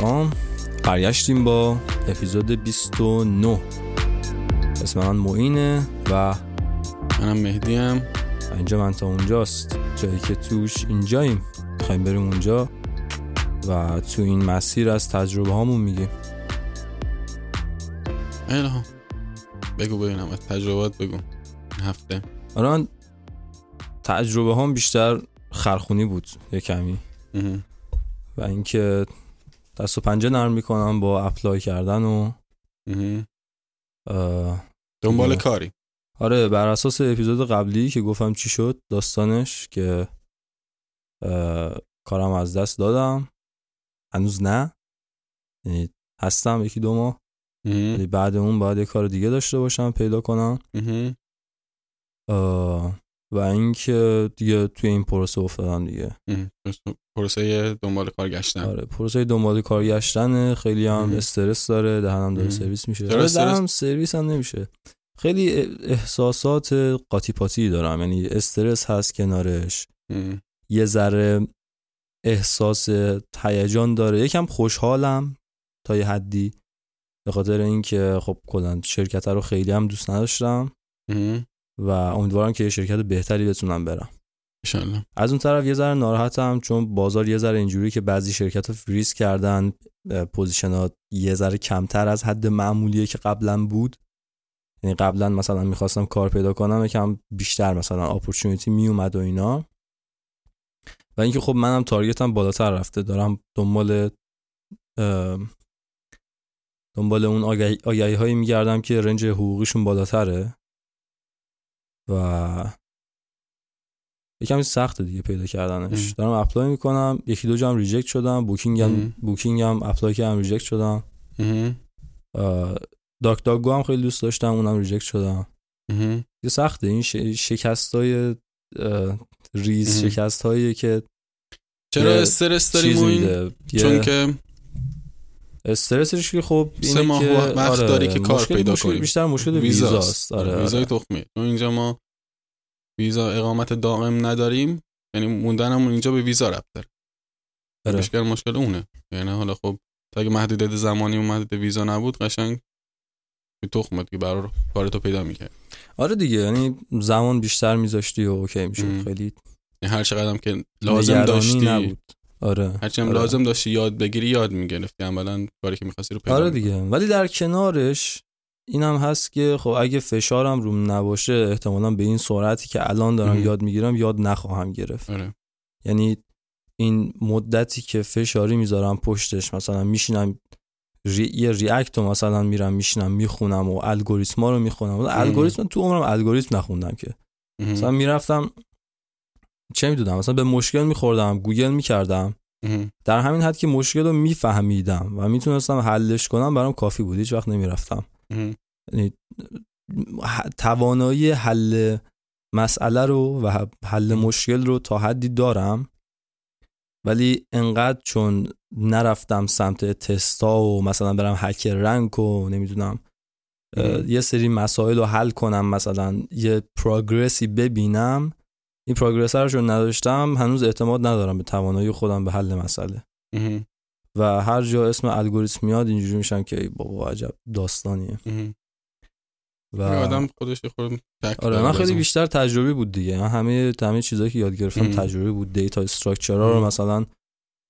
سلام برگشتیم با اپیزود 29 اسم من معینه و منم مهدیم اینجا من تا اونجاست. جایی که توش اینجاییم. می‌خوایم بریم اونجا و تو این مسیر از تجربه هامون میگیم. بگو ببینم. از تجربات بگو. این هفته. من تجربه هم بیشتر خرخونی بود یه کمی. و اینکه دست و پنجه نرم می‌کنم با اپلای کردن و دنبال. کاری. آره بر اساس اپیزود قبلی که گفتم چی شد داستانش که کارم از دست دادم. هنوز نه. یعنی هستم یکی دو ماه. ولی بعد اون باید یه کار دیگه داشته باشم پیدا کنم. و اینکه دیگه توی این پروسه افتادم دیگه. پروسه دنبال کار گشتن آره پروسه دنبال کار گشتن خیلی هم. استرس داره دهنم داره. سرویس میشه چرا آره،؟ دهنم سرویس هم نمیشه خیلی احساسات قاطی پاتی دارم یعنی استرس هست کنارش مهم. یه ذره احساس هیجان داره یکم خوشحالم تا یه حدی به خاطر اینکه خب کلا شرکت رو خیلی هم دوست نداشتم مهم. و امیدوارم که یه شرکت بهتری بتونم برم انشالله از اون طرف یه ذره ناراحتم چون بازار یه ذره اینجوری که بعضی شرکت ها فریز کردن position ات یه ذره کمتر از حد معمولیه که قبلا بود. یعنی قبلا مثلا می‌خواستم کار پیدا کنم یکم بیشتر مثلا opportunity میومد و اینا. و اینکه خب منم target م بالاتر رفته. دارم دنبال دنبال اون آگهی, آگهی هایی میگردم که range حقوقیشون بالاتره. و یکم سخته دیگه پیدا کردنش ام. دارم apply می‌کنم یکی دو جام reject شدم Booking هم ام. Booking هم apply کردم reject شدم DuckDuckGo هم خیلی دوست داشتم اونم reject شدم. یه سخته این ش... شکست های ریز ام. شکست هایی که چرا استرس داری چیز موین میده یه چون که استرسش که خب اینه سه ماه وقت آره، داری که کار پیدا مشکل- کنی. بیشتر مشکل ویزاست آره, آره. ویزای تخمی چون اینجا ما ویزا اقامت دائم نداریم یعنی موندنمون اینجا به ویزا ربط داره. آره. مشکل مشکل اونه. یعنی حالا خب تا اگه محدودیت زمانی و محدودیت ویزا نبود قشنگ به تخمت که برای کارتو پیدا می‌کرد. آره دیگه یعنی زمان بیشتر میذاشتی و اوکی می‌شد. خیلی. یعنی هر چقدر هم که لازم داشتی. نبود. آره. هرچی هم آره. لازم داشتی یاد بگیری یاد می‌گرفتی. عملا کاری که می‌خواستی رو پیدا آره. دیگه. ولی در کنارش اینم هست که خب اگه فشارم روم نباشه احتمالا به این سرعتی که الان دارم ام. یاد می‌گیرم یاد نخواهم گرفت. آره. یعنی این مدتی که فشاری می‌ذارم پشتش مثلا میشینم ری... یه ریاکت رو مثلا میرم میشینم می‌خونم و الگوریتما رو می‌خونم. الگوریتم تو عمرم الگوریتم نخوندم که. مهم. مثلا می‌رفتم چه می‌دونم مثلا به مشکل میخوردم گوگل می‌کردم. در همین حد که مشکل رو میفهمیدم و می‌تونستم حلش کنم برام کافی بود. هیچ وقت نمی‌رفتم. توانایی حل مسئله رو و حل مشکل رو تا حدی دارم ولی انقدر چون نرفتم سمت تستا و مثلا برم HackerRank و نمی‌دونم. یه سری مسائل رو حل کنم مثلا یه پروگرسی ببینم این پروگرس رو چون نداشتم هنوز اعتماد ندارم به توانایی خودم به حل مسئله. و هر جا اسم الگوریتم میاد اینجوری میشم که ای بابا عجب داستانیه. و آدم خودش خود آره من خیلی. بیشتر تجربی بود دیگه من همه همه چیزایی که یاد گرفتم ام. تجربی بود دیتا استراکچرها رو. مثلا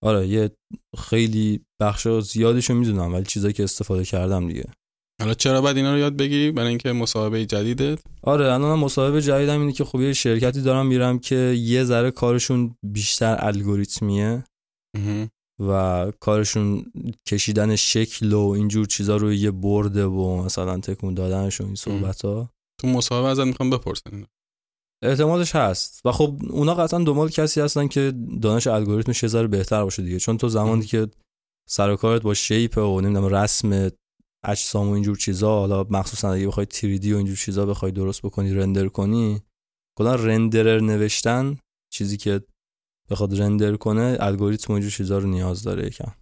آره یه خیلی بخش زیادیشو می‌دونم ولی چیزایی که استفاده کردم دیگه حالا چرا باید اینا رو یاد بگیری برای اینکه مصاحبه جدیدت آره الان مصاحبه جدیدم اینه که خب یه شرکتی دارم میرم که یه ذره کارشون بیشتر الگوریتمیه. و کارشون کشیدن شکل و اینجور چیزا رو یه برده و مثلا تکون دادنش و این صحبت ها تو مصاحبه ازت می‌خوام بپرسن اینا. احتمالش هست و خب اونا قطعا دنبال کسی هستن که دانش الگوریتمش یه ذره بهتر باشه دیگه چون تو زمانی. که سر و کارت با شیپ و نمی‌دونم رسم اجسام و اینجور چیزا حالا مخصوصا اگه بخوای 3D و اینجور چیزا بخوای درست بکنی رندر کنی کلا رندرر نوشتن چیزی که بخواد رندر کنه الگوریتم و اینجور چیزا رو نیاز داره یکم.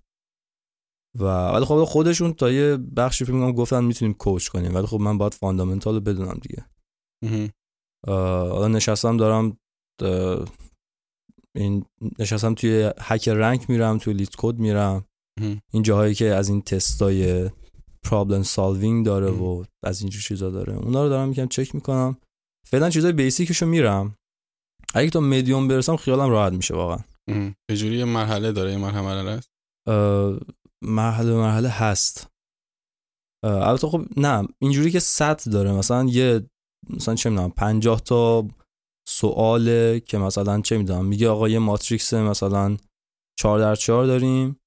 و ولی خب خودشون تا یه بخشی فکر می‌کنم گفتن می‌تونیم کوچ کنیم ولی خب من باید فاندامنتال رو بدونم دیگه. حالا نشستم دارم این نشستم توی HackerRank میرم توی LeetCode میرم. این جاهایی که از این تستای problem solving داره و از اینجور چیزا داره. اونا رو دارم می‌کنم چک می‌کنم. فعلا چیزای basic شو میرم. اگه تا مدیوم برسم خیالم راحت میشه واقعا. مهم. چجوری یه مرحله داره یه مرحله مرحله است؟ مرحله به مرحله هست. البته خب نه اینجوری که سطح داره. مثلا یه مثلا چه می‌دونم 50 تا سواله که مثلا چه می‌دونم میگه آقا یه matrix مثلا 4 در 4 داریم.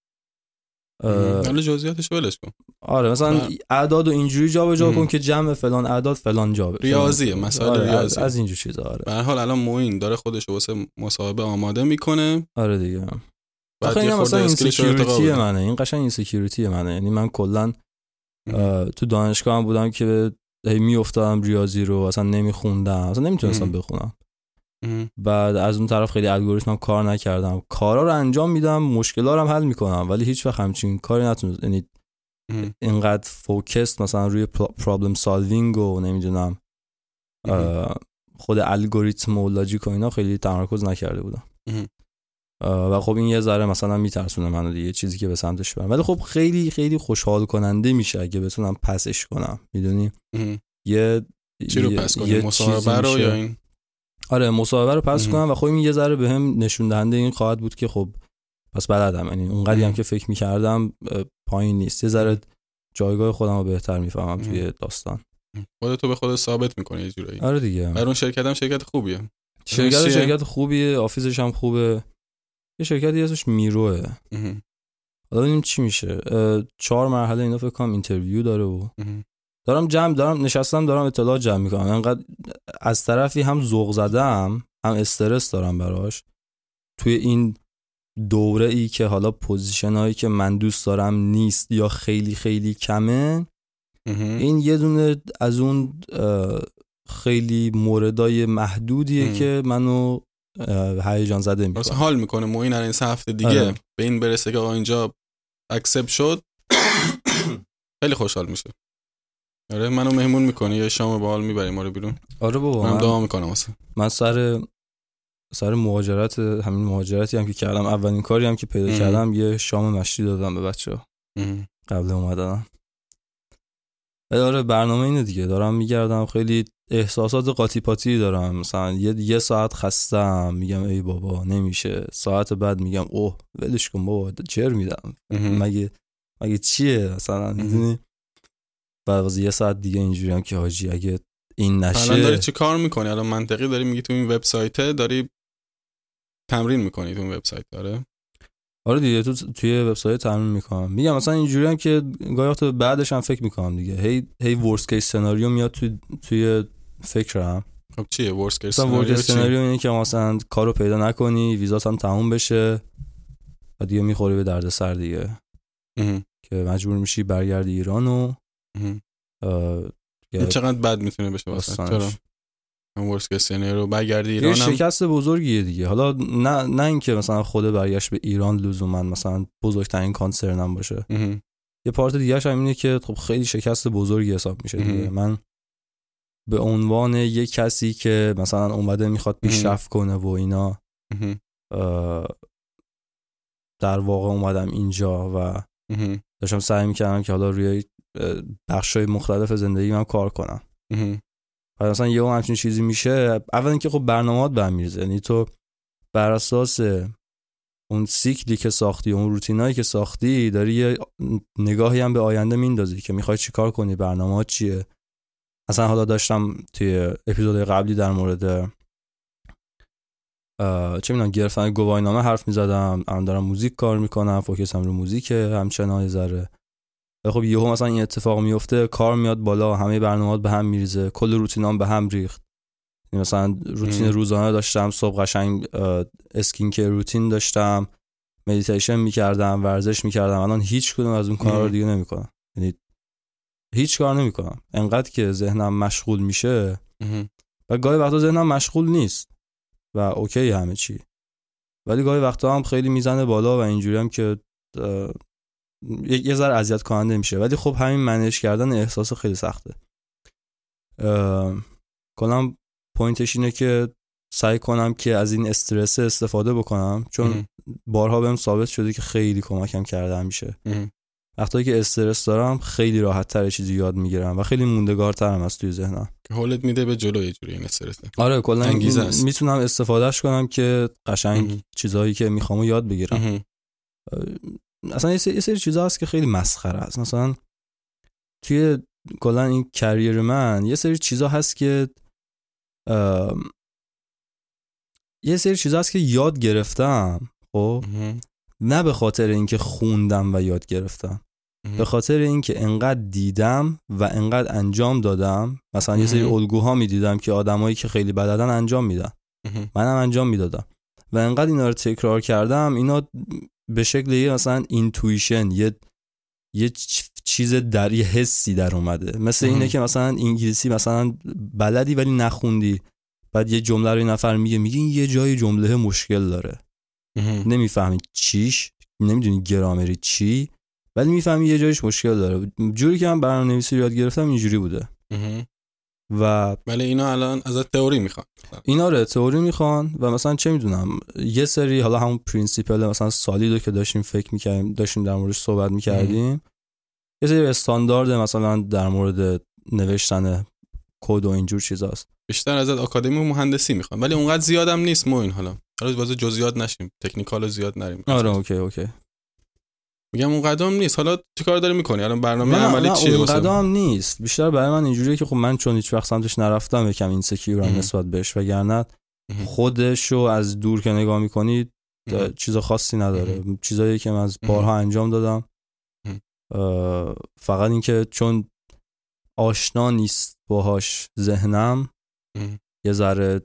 حالا جزئیاتش ولش کن آره مثلا. اعداد و اینجوری جابجا کن. که جمع فلان اعداد فلان جا. ریاضیه، مسائل آره، ریاضی. از اینجور چیزا آره به هر حال الان موین داره خودش واسه مصاحبه آماده می‌کنه آره دیگه بعد این مثلا insecurity. منه این قشنگ insecurity منه یعنی من کلا تو دانشگاه هم بودم که هی میافتادم ریاضی رو اصلا نمیخوندم اصلا نمی‌تونستم. بخونم. بعد از اون طرف خیلی الگوریتمم کار نکردم. کارا رو انجام میدم مشکلا رو هم حل می‌کنم ولی هیچ وقت همچین کاری نتونست یعنی. اینقدر فوکست مثلا روی پرابلم سالوینگ و نمی‌دونم خود الگوریتم و لاجیک و اینا خیلی تمرکز نکرده بودم. و خب این یه ذره مثلا میترسونه منو دیگه چیزی که به سمتش برم ولی خب خیلی خیلی خوشحال کننده میشه اگه بتونم پسش کنم. می‌دونی. یه چی رو پس کنی؟ مصاحبه رو. یا این؟ آره مصاحبه رو پس. کنم و خب این یه ذره بهم نشون دهنده این خواهد بود که خب پس بلدم یعنی اونقدری هم. که فکر می‌کردم پایین نیست یه ذره جایگاه خودم رو بهتر می‌فهمم. توی داستان خودتو به خودت ثابت می‌کنی یه جورایی آره دیگه برای اون شرکت هم شرکت خوبیه شرکت؟ شرکت خوبیه آفیسش هم خوبه یه شرکتی اسمش می‌روه. حالا ببینیم چی میشه چهار مرحله اینا فکر کنم interview داره و. دارم جمع دارم نشستم دارم اطلاع جمع می‌کنم انقدر از طرفی هم ذوق زدم هم استرس دارم براش توی این دوره ای که حالا position هایی که من دوست دارم نیست یا خیلی خیلی کمه. این یه دونه از اون خیلی موردای محدودیه ام. که منو هیجان زده می‌کنه حال می‌کنه موین الان این سه هفته دیگه آره. به این برسه که آقا اینجا اکسپت شد خیلی خوشحال میشه آره منو مهمون می‌کنه یه شام باحال می‌بریم ما رو بیرون؟ آره بابا من- دعا می‌کنم واسه. من سر سر مهاجرت همین مهاجرتی هم که کردم. اولین کاری هم که پیدا ام. کردم یه شام مشتی دادم به بچه مهم. قبل اومدنم آره برنامه اینه دیگه. دارم میگردم. خیلی احساسات قاطی پاتی دارم. مثلا یه, یه ساعت خستم. میگم ای بابا نمیشه. ساعت بعد میگم اوه ولش کن بابا چر میدم. مگه مگه چیه؟ مثلا می‌دونی؟ بعد از یه ساعت دیگه اینجوری هم که حاجی اگه این الان داری نشه چی کار می‌کنی؟ الان منطقی داری میگی تو این وبسایت داری تمرین می‌کنی تو این وبسایت داره آره دیگه تو توی وبسایت تمرین می‌کنم. میگم مثلا اینجوری هم که گاهی وقتا بعدش هم فکر می‌کنم دیگه. هی هی worst case scenario میاد توی توی فکرم. خب چیه worst case مثلا worst scenario؟ scenario اینه که مثلا کارو پیدا نکنی ویزات هم تموم بشه و دیگه می‌خوری به درد سر دیگه. که مجبور میشی برگردی ایران و این دیگه چقدر بد می‌تونه بشه واسه؟ رو برگردی ایران هم؟ شکست بزرگیه دیگه. حالا نه نه اینکه مثلا خود برگشت به ایران لزوما مثلا بزرگترین کانسرنم باشه. یه پارت دیگه هم اینه که خب خیلی شکست بزرگی حساب میشه دیگه. من به عنوان یه کسی که مثلا اومده می‌خواد پیشرفت کنه و اینا در واقع اومدم اینجا و. داشتم سعی می‌کردم که حالا روی بخش های مختلف زندگی من کار کنم. و مثلا یه همچین چیزی میشه اول اینکه خب برنامهات به هم میریزه. یعنی تو بر اساس اون سیکلی که ساختی اون روتینایی که ساختی داری یه نگاهی هم به آینده میندازی که می‌خوای چیکار کنی برنامه چیه. اصلا حالا داشتم توی اپیزود قبلی در مورد چه می‌دونم گرفتن گواهینامه حرف می‌زدم. الان دارم موزیک کار می‌کنم focus م رو موزیکه. همچنان یه ذره ولی خب یهو مثلا این اتفاق میفته کار میاد بالا همه برنامه‌ات به هم میریزه کل روتینام به هم ریخت یعنی مثلا روتین ام. روزانه داشتم صبح قشنگ skin care routine داشتم مدیتیشن می‌کردم ورزش می‌کردم الان هیچ کدوم از اون کارا رو. دیگه نمی‌کنم یعنی هیچ کار نمی‌کنم انقدر که ذهنم مشغول میشه. و گاهی وقتا ذهنم مشغول نیست و okay همه چی ولی گاهی وقتا هم خیلی می‌زنه بالا و اینجوری هم که یه ذره اذیت کننده میشه ولی خب همین manage کردن احساس خیلی سخته کلا point ش اینه که سعی کنم که از این استرس استفاده بکنم چون مهم. بارها بهم ثابت شده که خیلی کمکم کرده همیشه اه. وقتی که استرس دارم خیلی راحت تر چیزی یاد می‌گیرم و خیلی موندگارترم از توی ذهنم که حالت میده به جلو یه جوری این استرسه آره کلا. می‌تونم استفادهش کنم که قشنگ اه. چیزهایی که می‌خوام یاد بگیرم. اصلا یه سری, سری چیزا هست که خیلی مسخره است مثلا توی کلا این کریر من یه سری چیزا هست که یه سری چیزا هست که یاد گرفتم خب. نه به خاطر اینکه خوندم و یاد گرفتم. به خاطر اینکه انقدر دیدم و انقدر انجام دادم مثلا یه سری. الگوها می‌دیدم که آدمایی که خیلی بلدن انجام میدن. منم انجام می‌دادم و انقدر اینا رو تکرار کردم اینا به شکل یه مثلا اینتویشن یه یه چیز در یه حسی در اومده مثل. اینه که مثلا انگلیسی مثلا بلدی ولی نخوندی بعد یه جمله رو نفر میگه میگه این یه جای جمله مشکل داره. نمی‌فهمی چیش نمی‌دونی گرامری چی ولی می‌فهمی یه جایش مشکل داره جوری که من برنامه نویسی رو یاد گرفتم اینجوری بوده. و ولی اینا الان از تئوری می‌خوان. اینا رو تئوری می‌خوان و مثلا چه می‌دونم یه سری حالا همون principle مثلا SOLID و که داشتیم فکر می‌کردیم داشتیم در موردش صحبت می‌کردیم. یه سری استاندارد مثلا در مورد نوشتن کد و اینجور چیزاست. بیشتر ازت academy و مهندسی می‌خوان ولی اونقدر زیادم نیست ما این حالا. حالا واسه جزئیات نشیم technical زیاد نریم. آره okay okay. میگم اونقدر نیست حالا چیکار داری می‌کنی الان برنامه نه عملی نه چیه اون قدم نیست بیشتر برای من اینجوریه که خب من چون هیچ وقت سمتش نرفتم یکم insecure م. نسبت بهش وگرنه. خودش رو از دور که نگاه می‌کنی. چیز خاصی نداره چیزایی که من از بارها انجام دادم فقط اینکه چون آشنا نیست باهاش ذهنم. یه ذره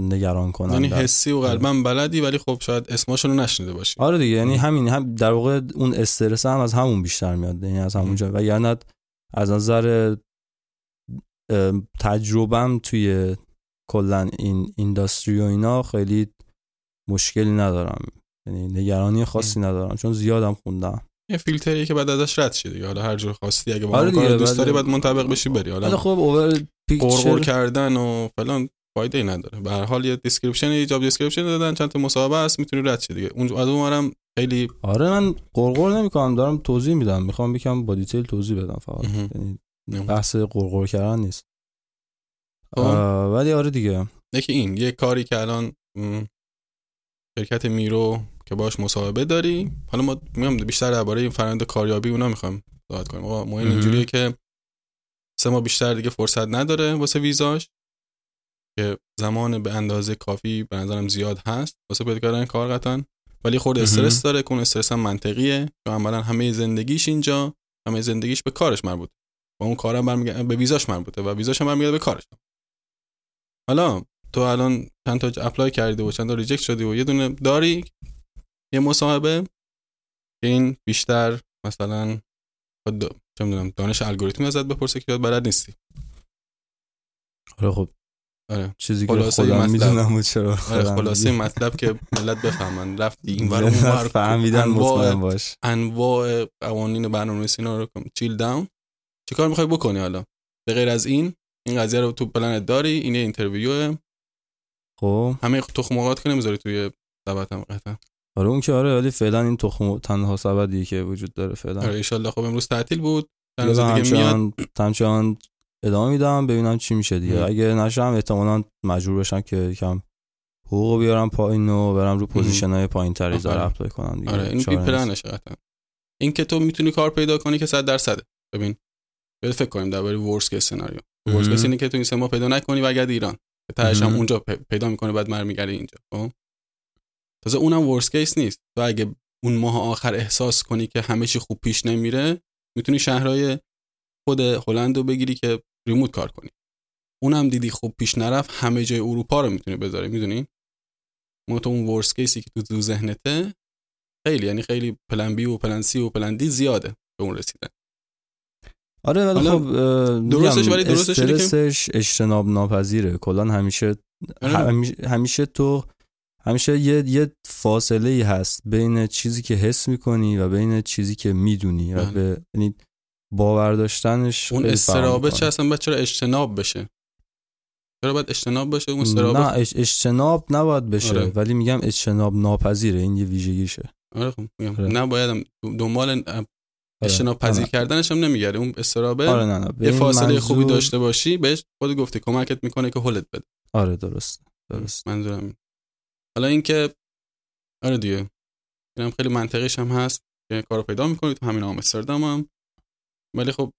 نگران کننده یعنی. حسی و قلبا بلدی ولی خب شاید اسماشون رو نشنیده باشی. آره دیگه یعنی. همین هم در واقع اون استرس هم از همون بیشتر میاد یعنی از همونجا و یعنی از نظر تجربم توی کلا این اینداستری و اینا خیلی مشکلی ندارم. یعنی نگرانی خاصی ندارم چون زیادم خوندم. یه فیلتریه که بعد ازش رد شی دیگه. حالا هر جور خواستی اگه با آره دوست بعد- داری باید منطبق بشی بری. حالا خب اوور picture کردن و فلان. فایده ای نداره. به هر حال یه description یه job description دادن چند تا مصاحبه هست می‌تونی رد شی دیگه. اون از اونورم خیلی آره من غرغر نمی‌کنم دارم توضیح میدم. می‌خوام یکم با detail توضیح بدم فقط. یعنی. بحث غرغر کردن نیست. خب. ولی آره دیگه. یکی این یه کاری که الان شرکت میرو که باش مصاحبه داری. حالا ما میگم بیشتر درباره این فرآیند کاریابی اونا می‌خوام صحبت کنیم. آقا ما مهم. اینجوریه که سه ماه بیشتر دیگه فرصت نداره واسه ویزاش. که زمان به اندازه کافی به نظرم زیاد هست. واسه پیدا کردن کار قطعا. ولی مهم. استرس داره که اون استرس هم منطقیه. چون عملا همه زندگیش اینجا همه زندگیش به کارش مربوط و اون کارم برمیگرده به ویزاش مربوطه و ویزاش هم برمیگرده به کارش. حالا تو الان چند تا apply کردی و چند تا reject شدی و یه دونه داری یه مصاحبه که این بیشتر مثلا چه می‌دونم دانش الگوریتمی ازت بپرسه که یاد بلد نیستی. آره خب. آره. چیزی که خلاصه خودم. می‌دونم و چرا آره خلاصه. مطلب که ملت بفهمن. رفتی این ور اون فهمیدن مطمئن باش. انواع قوانین برنامه‌نویسی اینا رو chill down چیکار می‌خوای بکنی حالا؟ به غیر از این این قضیه رو تو پلنت داری این یه interview خب. همه تخم‌مرغات که نمی‌ذاری توی دعوت هم قطعا. آره اون که آره ولی فعلا این تخم تنها سبدی که وجود داره فعلا. آره ان خب امروز تعطیل بود. چند دیگه روز دیگه میاد همچنان ادامه میدم ببینم چی میشه دیگه. اگه نشم احتمالا مجبور بشم که یکم حقوق بیارم پایین و برم رو position های پایین تری آفرین. apply کنم دیگه. آره plan B قطعا این که تو می‌تونی کار پیدا کنی که 100 درصده. ببین بل فکر کنیم درباره worst case scenario worst case. اینه که تو این سه ماه پیدا نکنی و اگه ایران. که تهش هم. اونجا پیدا می‌کنه بعد برمیگردی اینجا. خب؟ تازه اونم worst case نیست. تو اگه اون ماه آخر احساس کنی که همه چی خوب پیش نمیره می‌تونی شهرهای خود هلند رو بگیری که remote کار کنی اونم دیدی خوب پیش نرفت همه جای اروپا رو می‌تونی بذاری می‌دونی ما تو اون worst case ی که تو تو ذهنته خیلی یعنی خیلی plan B و plan C و plan D زیاده به اون رسیدن آره ولی خب درستش ولی درستش استرسش اجتناب ناپذیره کلا همیشه آره. همیشه, تو همیشه یه یه فاصله ای هست بین چیزی که حس می‌کنی و بین چیزی که می‌دونی و بله. به یعنی باور داشتنش اون استرابه. چه اصلا باید چرا اجتناب بشه چرا باید اجتناب باشه اون نه استراب اج- اجتناب نباید بشه آره. ولی میگم اجتناب ناپذیره این یه ویژگیشه آره خب میگم آره. نباید هم دنبال اجتناب پذیر آره. کردنش هم نمیگره اون استرابه آره نه نه یه فاصله منظور- خوبی داشته باشی بهش خود گفتی کمکت می‌کنه که حلت بده آره درست درست منظورم این. حالا اینکه آره دیگه اینم خیلی منطقیش هم هست که کارو پیدا می‌کنی تو همین آمستردام هم ولی خب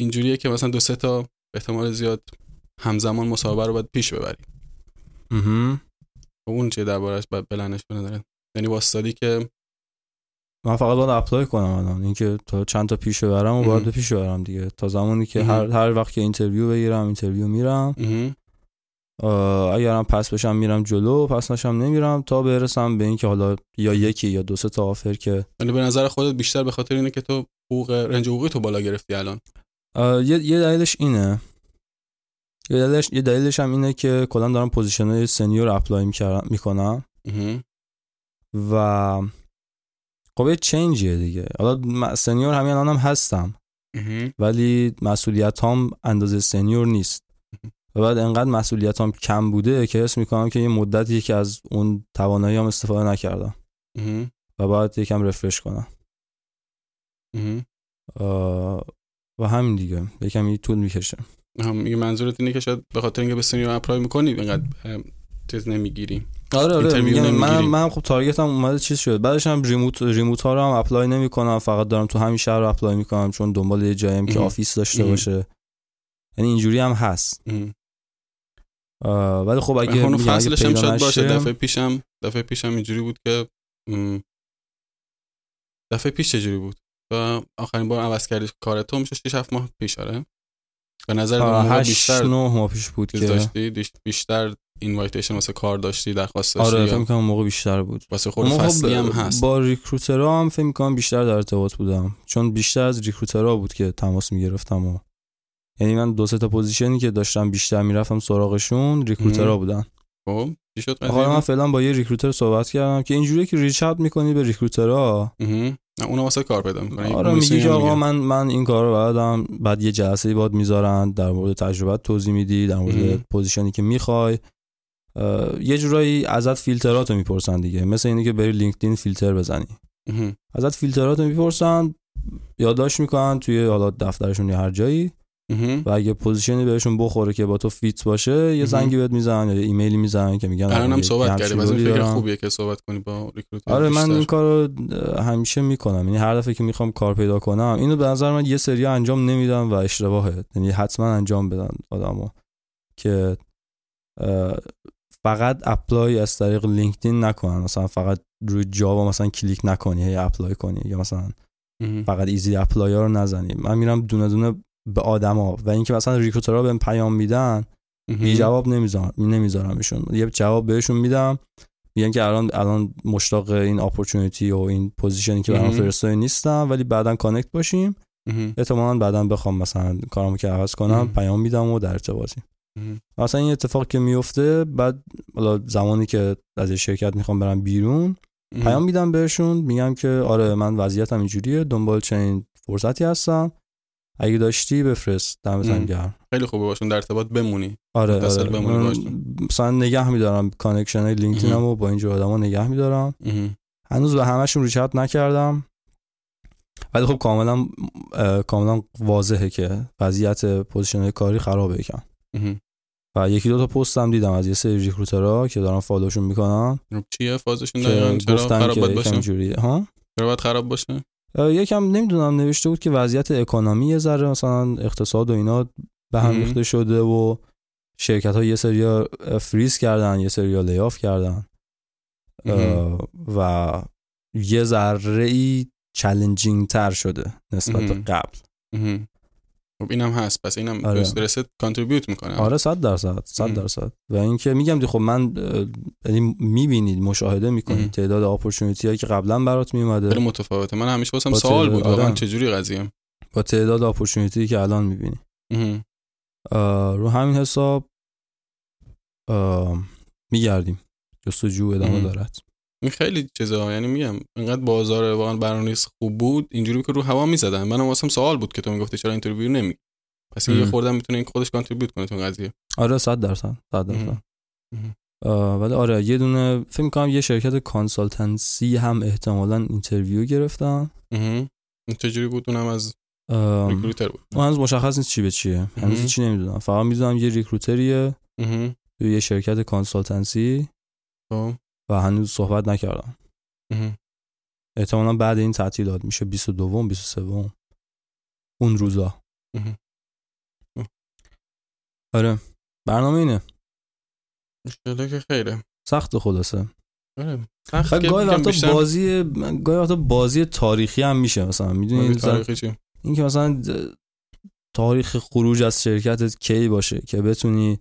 اینجوریه که مثلا دو سه تا به احتمال زیاد همزمان مسابقه رو باید پیش ببری مهم. خب اون چیه دربارش باید بلنش بنداره یعنی واسطادی که من فقط باید apply کنم الان. اینکه تا چند تا پیش ببرم و باید. پیش ببرم دیگه. تا زمانی که. هر هر وقت که interview بگیرم interview میرم. اگرم pass بشم میرم جلو pass نشم نمیرم. تا برسم به اینکه حالا یا یکی یا دو سه تا offer که به نظر خودت بیشتر به خاطر اینه که تو حقوق range حقوقی تو بالا گرفتی الان؟ یه یه دلیلش اینه. یه دلیلش یه دلیلش هم اینه که کلا دارم position های senior apply می‌کنم. و خب یه change یه دیگه. حالا senior همین الانم هستم. مهم. ولی مسئولیت هم اندازه senior نیست. و بعد انقدر مسئولیت هم کم بوده که حس می‌کنم که یه مدتی که از اون توانایی هم استفاده نکردم. و باید یکم refresh کنم. و همین دیگه. یکم این طول می‌کشه. هم میگه منظورت اینه که شاید به خاطر اینکه به senior apply می‌کنی اینقدر چیز نمی‌گیری. آره آره میگم من. من خب target م اومده چیز شد بعدش هم remote remote ها رو هم apply نمی‌کنم. فقط دارم تو همین شهر رو apply می‌کنم چون دنبال یه جایم که. office داشته. باشه. یعنی اینجوری هم هست. ولی خب اگه اون میگم اگه فصلش هم شاید باشه. دفعه پیشم دفعه پیشم اینجوری بود که دفعه پیش چجوری بود؟ آخرین بار عوض کردی کار تو میشه 6 7 ماه پیش آره. به نظر موقع هشت بیشتر نه ماه پیش بود که. داشتی بیشتر invitation واسه کار داشتی درخواست داشتی آره فکر اون موقع بیشتر بود. واسه خود موقع فصلی هم هست. با recruiter ها هم فکر می‌کنم بیشتر در ارتباط بودم. چون بیشتر از recruiter ها بود که تماس می‌گرفتم و یعنی من دو سه تا position ی که داشتم بیشتر می‌رفتم سراغشون recruiter ها. بودن. خب چی شد من فعلا با یه recruiter صحبت کردم که اینجوریه که reach out می‌کنی به recruiter ها. نه اونو واسه کار پیدا می‌کنه آره میگی آقا من من این کار رو بلدم. بعد یه جلسه باهات می‌ذارن در مورد تجربه توضیح میدی در مورد. position ی که می‌خوای. یه جورایی ازت فیلتراتو می‌پرسن دیگه. مثل اینه که بری LinkedIn filter بزنی. ازت فیلتراتو می‌پرسن یادداشت می‌کنن توی حالا دفترشون یا هر جایی. و اگه position ی بهشون بخوره که با تو fit باشه یه. زنگی بهت می‌زنن یا یه ایمیلی می‌زنن که میگن الان آقا هم یه- صحبت یه کردی همچین از این فکر. خوبیه که صحبت کنی با recruiter آره من. این کار رو همیشه می‌کنم یعنی هر دفعه که می‌خوام کار پیدا کنم اینو به نظر من یه سری انجام نمیدم و اشتباهه یعنی حتما انجام بدن آدمو که فقط apply از طریق LinkedIn نکنن مثلا فقط روی جاوا مثلا کلیک نکنی یا apply کنی یا مثلا. فقط easy apply ها رو نزنی من میرم دونه دونه به آدما و اینکه مثلا recruiter ها بهم پیام میدن. بی جواب نمی‌ذارم نمیذارمشون یه جواب بهشون میدم میگن که الان الان مشتاق این opportunity و این position ی که برام. مم. فرستادی نیستم ولی بعدا connect باشیم. احتمالاً بعدا بخوام مثلا کارمو که عوض کنم. پیام میدم و در ارتباطیم. مثلا این اتفاق که میفته بعد حالا زمانی که از شرکت می‌خوام برم بیرون. پیام میدم بهشون میگم که آره من وضعیتم اینجوریه دنبال چنین فرصتی هستم اگه داشتی بفرست دمت مم. گرم. خیلی خوبه باشون در ارتباط بمونی. آره آره. بمونی باشون. مثلا نگه میدارم connection های LinkedIn م و با اینجور آدما نگه میدارم. هنوز به همشون reach نکردم. ولی خب کاملا کاملا واضحه که وضعیت position کاری خرابه یکم. و یکی دو تا پست هم دیدم از یه سری recruiter ها که دارم follow شون می‌کنم. خب چیه فازشون دقیقاً؟ چرا خراب باشه؟ ها؟ چرا باید خراب باشه؟ یکم نمی‌دونم نوشته بود که وضعیت اکونومی یه ذره مثلا اقتصاد و اینا به هم. ریخته شده و شرکت ها یه سری فریز کردن یه سری لیاف کردن و یه ذره ای چالنجینگ تر شده نسبت به. قبل. خب اینم هست پس اینم آره. رسد کانتریبیوت می‌کنه آره صد درصد صد مهم. درصد و اینکه میگم دی خب من یعنی می‌بینید مشاهده. می‌کنید تعداد اپورتونتی هایی که قبلا برات میومده خیلی متفاوته من همیشه واسم سوال تعداد- بود واقعا آره. چجوری قضیه با تعداد اپورتونتی که الان می‌بینی. رو همین حساب میگردیم جستجو ادامه. دارد این خیلی چیزا یعنی میگم اینقدر بازار واقعا برنامه‌ریزی خوب بود اینجوری که رو هوا می‌زدن. منم واسم سوال بود که تو می‌گفتی چرا اینترویو نمی پس این یه ام. خوردن می‌تونه این خودش کانتریبیوت کنه تو قضیه. آره 100 درصد 100 درصد. ولی آره یه دونه فکر می‌کنم یه شرکت consultancy هم احتمالا interview گرفتم چجوری بود؟ اونم از recruiter بود. اون هنوز مشخص نیست چی به چیه. هنوز. چی نمی‌دونم. فقط می‌دونم یه recruiter یه. یه شرکت consultancy. خب. و هنوز صحبت نکردم. احتمالا بعد این تعطیلات میشه 22 23 اون روزا. آره. برنامه اینه. انشالله که خیره. سخت خلاصه. آره. سخت خب که گاهی وقتا بیشتر- بازی گاهی وقتا بازی تاریخی هم میشه مثلا. می‌دونی بازی مثلا تاریخی چی؟ اینکه مثلا د- تاریخ خروج از شرکتت کی باشه که بتونی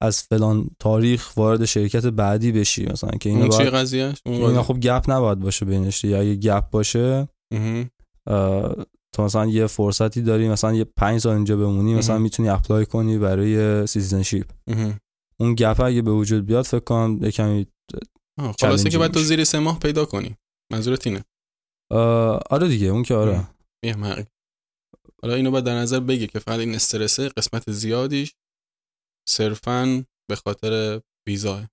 از فلان تاریخ وارد شرکت بعدی بشی مثلا که باید قضیهش اون اینا قضیه. خب گپ نباید باشه بینش دیگه. اگه گپ باشه تو مثلا یه فرصتی داری مثلا یه پنج سال اینجا بمونی مثلا. می‌تونی apply کنی برای citizenship. مم. اون gap اگه به وجود بیاد فکر کنم آه، خلاصه که بعد تو. زیر سه ماه پیدا کنی. منظورت اینه؟ آره دیگه اون که آره. حالا اینو باید در نظر بگیری که فقط این استرسه قسمت زیادیش. صرفا به خاطر ویزاه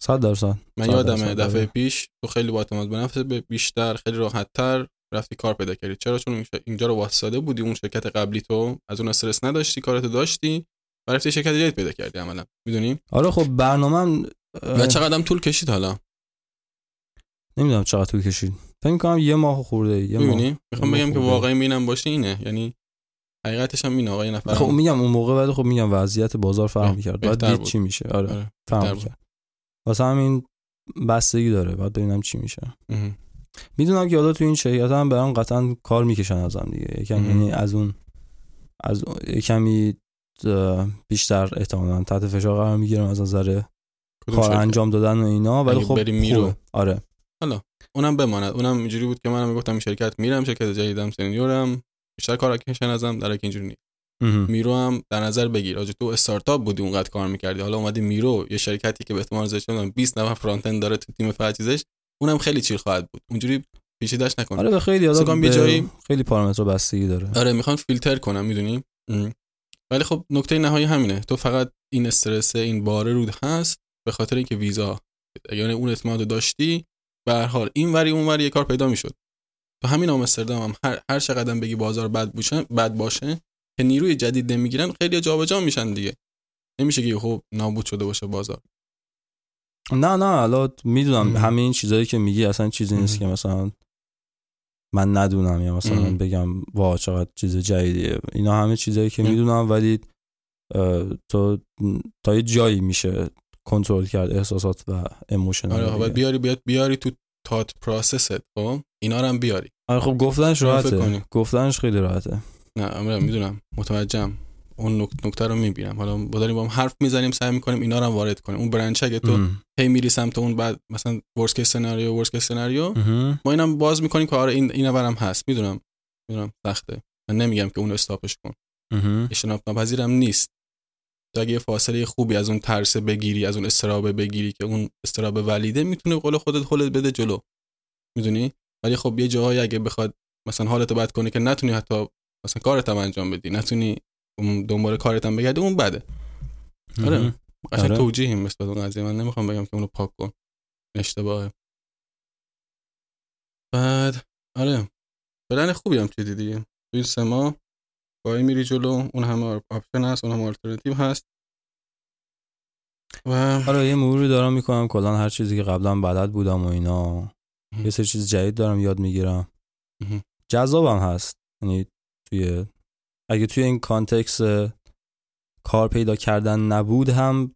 صد درصد. من صد یادمه درصد، دفعه. پیش تو خیلی با اعتماد به نفس بیشتر خیلی راحتتر رفتی کار پیدا کردی. چرا؟ چون اینجا- رو واسطه بودی اون شرکت قبلی تو از اون استرس نداشتی کارتو داشتی و رفتی شرکت جدید پیدا کردی عملا. می‌دونی؟ آره خب برنامه و چقدر طول کشید حالا؟ نمی‌دونم چقدر طول کشید. فکر کنم یه ماه خورده یه ماه. می‌خوام بگم که. واقعی مینم باشه اینه. یعنی حقیقتش هم اینه آقا یه نفر خب میگم اون موقع ولی خب میگم وضعیت بازار فرق می‌کرد باید بهتر دید. چی میشه آره آره، فرق. می‌کرد واسه همین بستگی داره باید ببینم چی میشه. می‌دونم که حالا تو این شرکت هم برام قطعا کار می‌کشن ازم دیگه یکم. یعنی از اون از کمی بیشتر احتمالاً تحت فشار قرار می‌گیرم از نظر کار؟ انجام دادن و اینا ولی خب بری میرو. آره اونم بماند اونم اینجوری بود که منم این شرکت میرم شرکت جدیدم سنیورم بیشتر کار کشن ازم در اینجوری نیست. میرو هم در نظر بگیر. آجی تو استارتاپ بودی اونقدر کار می‌کردی. حالا اومدی میرو یه شرکتی که به احتمال زیاد چه می‌دونم 20 نفر فرانت اند داره تو تیم فقط چیزش اونم خیلی چیل خواهد بود. اونجوری پیچیده‌اش نکن. آره خیلی آدم یه جایی- خیلی پارامتر بستگی داره. آره می‌خوان فیلتر کنم می‌دونی؟ ولی خب نکته نهایی همینه. تو فقط این استرس این باره رود هست به خاطر اینکه ویزا. یعنی اون اعتماد داشتی. به هر حال این وری اون وری یه کار پیدا می‌شد. تو همین آمستردام هم هر هر چقدر بگی بازار بد باشه بد باشه که نیروی جدید نمی‌گیرن خیلی جابجا میشن دیگه نمیشه که خب نابود شده باشه بازار نه نه حالا می‌دونم این چیزایی که میگی اصلا چیزی نیست. که مثلا من ندونم یا مثلا مم. بگم وا چقدر چیز جدیدیه اینا همه چیزایی که. می‌دونم ولی تو تا یه جایی میشه کنترل کرد احساسات و ایموشن آره بیاری بیاد بیاری تو تات پروسست خب اینا رو هم بیاری. آره خب گفتنش راحته. گفتنش خیلی راحته. نه امرا می‌دونم. متوجهم. اون نک- نکته رو می‌بینم. حالا با داریم با هم حرف می‌زنیم سعی می‌کنیم اینا رو هم وارد کنیم. اون برنچ اگه تو مم. هی میری سمت اون بعد مثلا ورس کیس سناریو ورس کیس سناریو. ما اینم باز می‌کنیم که آره این این هم هست. می‌دونم. می‌دونم. سخته. من نمیگم که اون استاپش کن. اجتناب ناپذیرم نیست. تو اگه یه فاصله خوبی از اون ترس بگیری از اون استرابه بگیری که اون استراب ولیده می‌تونه قول خودت حلت بده جلو. می‌دونی؟ ولی خب یه جاهایی اگه بخواد مثلا حالت بد کنه که نتونی حتی مثلا کارت هم انجام بدی نتونی دنبال کارت هم بگردی اون بده. آره. قشنگ آره. توجیهیم نسبت اون قضیه. من نمی‌خوام بگم که اونو پاک کن. اشتباهه. بعد آره. پلن خوبی هم چیدی دیگه. تو این سه ماه باید میری جلو. اون همه option هست اون همه آلترناتیو هست. و آره یه مروری دارم می‌کنم. کلا هر چیزی که قبلا بلد بودم و اینا. یه سری چیز جدید دارم یاد می‌گیرم. جذابم هست یعنی توی اگه توی این context کار پیدا کردن نبود هم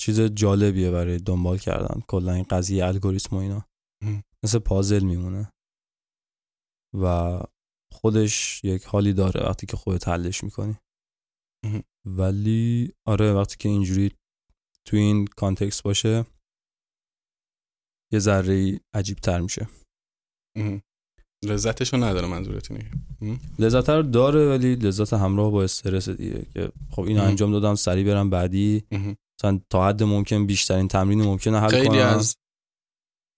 چیز جالبیه برای دنبال کردن کلا این قضیه الگوریتم و اینا. مثل پازل میمونه و خودش یک حالی داره وقتی که خودت حلش می‌کنی. ولی آره وقتی که اینجوری توی این کانتکست باشه یه ذره عجیب تر میشه. لذتشو نداره منظورتونه لذت رو داره ولی لذت همراه با استرس دیگه که خب اینو. انجام دادم سریع برم بعدی. مثلا تا حد ممکن بیشترین تمرین ممکنه حل خیلی کنم. از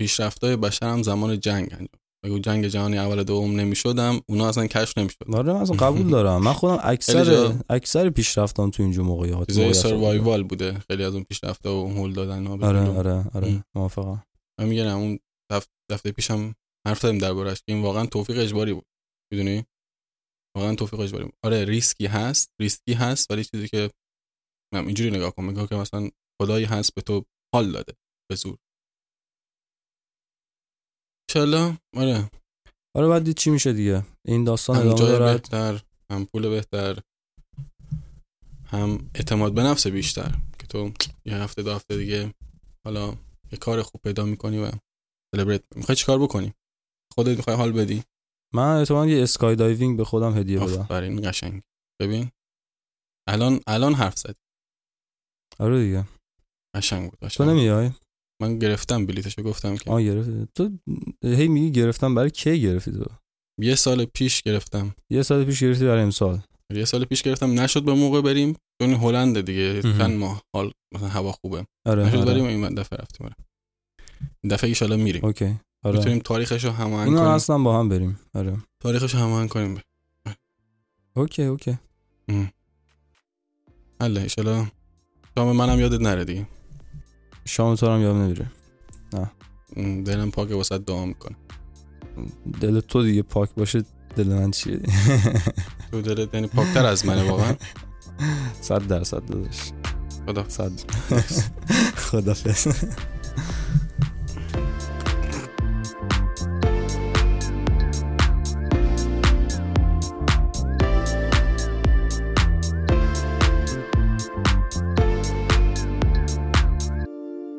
پیشرفت‌های بشر هم زمان جنگ انجام. اگه جنگ جهانی اول دوم نمی‌شدم اونا اصلا کشف نمی‌شد آره من اصلا قبول دارم. من خودم اکثر اکثر پیشرفتم تو اینجور موقعیت چیزای survival بوده. خیلی از اون پیشرفته و هول دادن ها آره. آره ام. آره موافقم. من میگم اون دف- دفعه پیشم حرف زدیم دربارش که این واقعا توفیق اجباری بود. می‌دونی؟ واقعا توفیق اجباری بود. آره ریسکی هست ریسکی هست ولی چیزی که من اینجوری نگاه کنم نگاه که مثلا خدایی هست به تو حال داده به زور. انشالله آره. آره بعد چی میشه دیگه؟ این داستان هم جای دارد. بهتر هم پول بهتر هم اعتماد به نفس بیشتر که تو یه هفته دو هفته دیگه حالا یه کار خوب پیدا می‌کنی و celebrate می‌خوای چیکار بکنی؟ خودت می‌خوای حال بدی؟ من احتمال یه skydiving به خودم هدیه بدم. آفرین قشنگ. ببین الان الان حرف زدی. آره دیگه. قشنگ بود تو قشنگ. نمیای؟ من گرفتم بلیتشو گفتم که آه گرفتی. تو هی میگی گرفتم برای کی گرفتی تو؟ یه سال پیش گرفتم. یه سال پیش گرفتی برای امسال. یه سال پیش گرفتم نشد به موقع بریم چون هلند دیگه. چند ماه حال مثلا هوا خوبه. آره نشد آره. بریم این دفعه رفتیم آره. دفعه ایشالا میریم. اوکی آره. می‌تونیم تاریخش رو هماهنگ کنیم. اصلا با هم بریم آره. تاریخش رو هماهنگ کنیم. okay okay. حالا ایشالا شام منم یادت نره دیگه. شام تو هم یادم نمیره. ام، دلم پاک واسه دعا می‌کنه. دل تو دیگه پاک باشه. دل من چیه؟ تو دلت یعنی پاکتر از منه واقعا؟ صد درصد داداش. خدا. صد. خدافظ.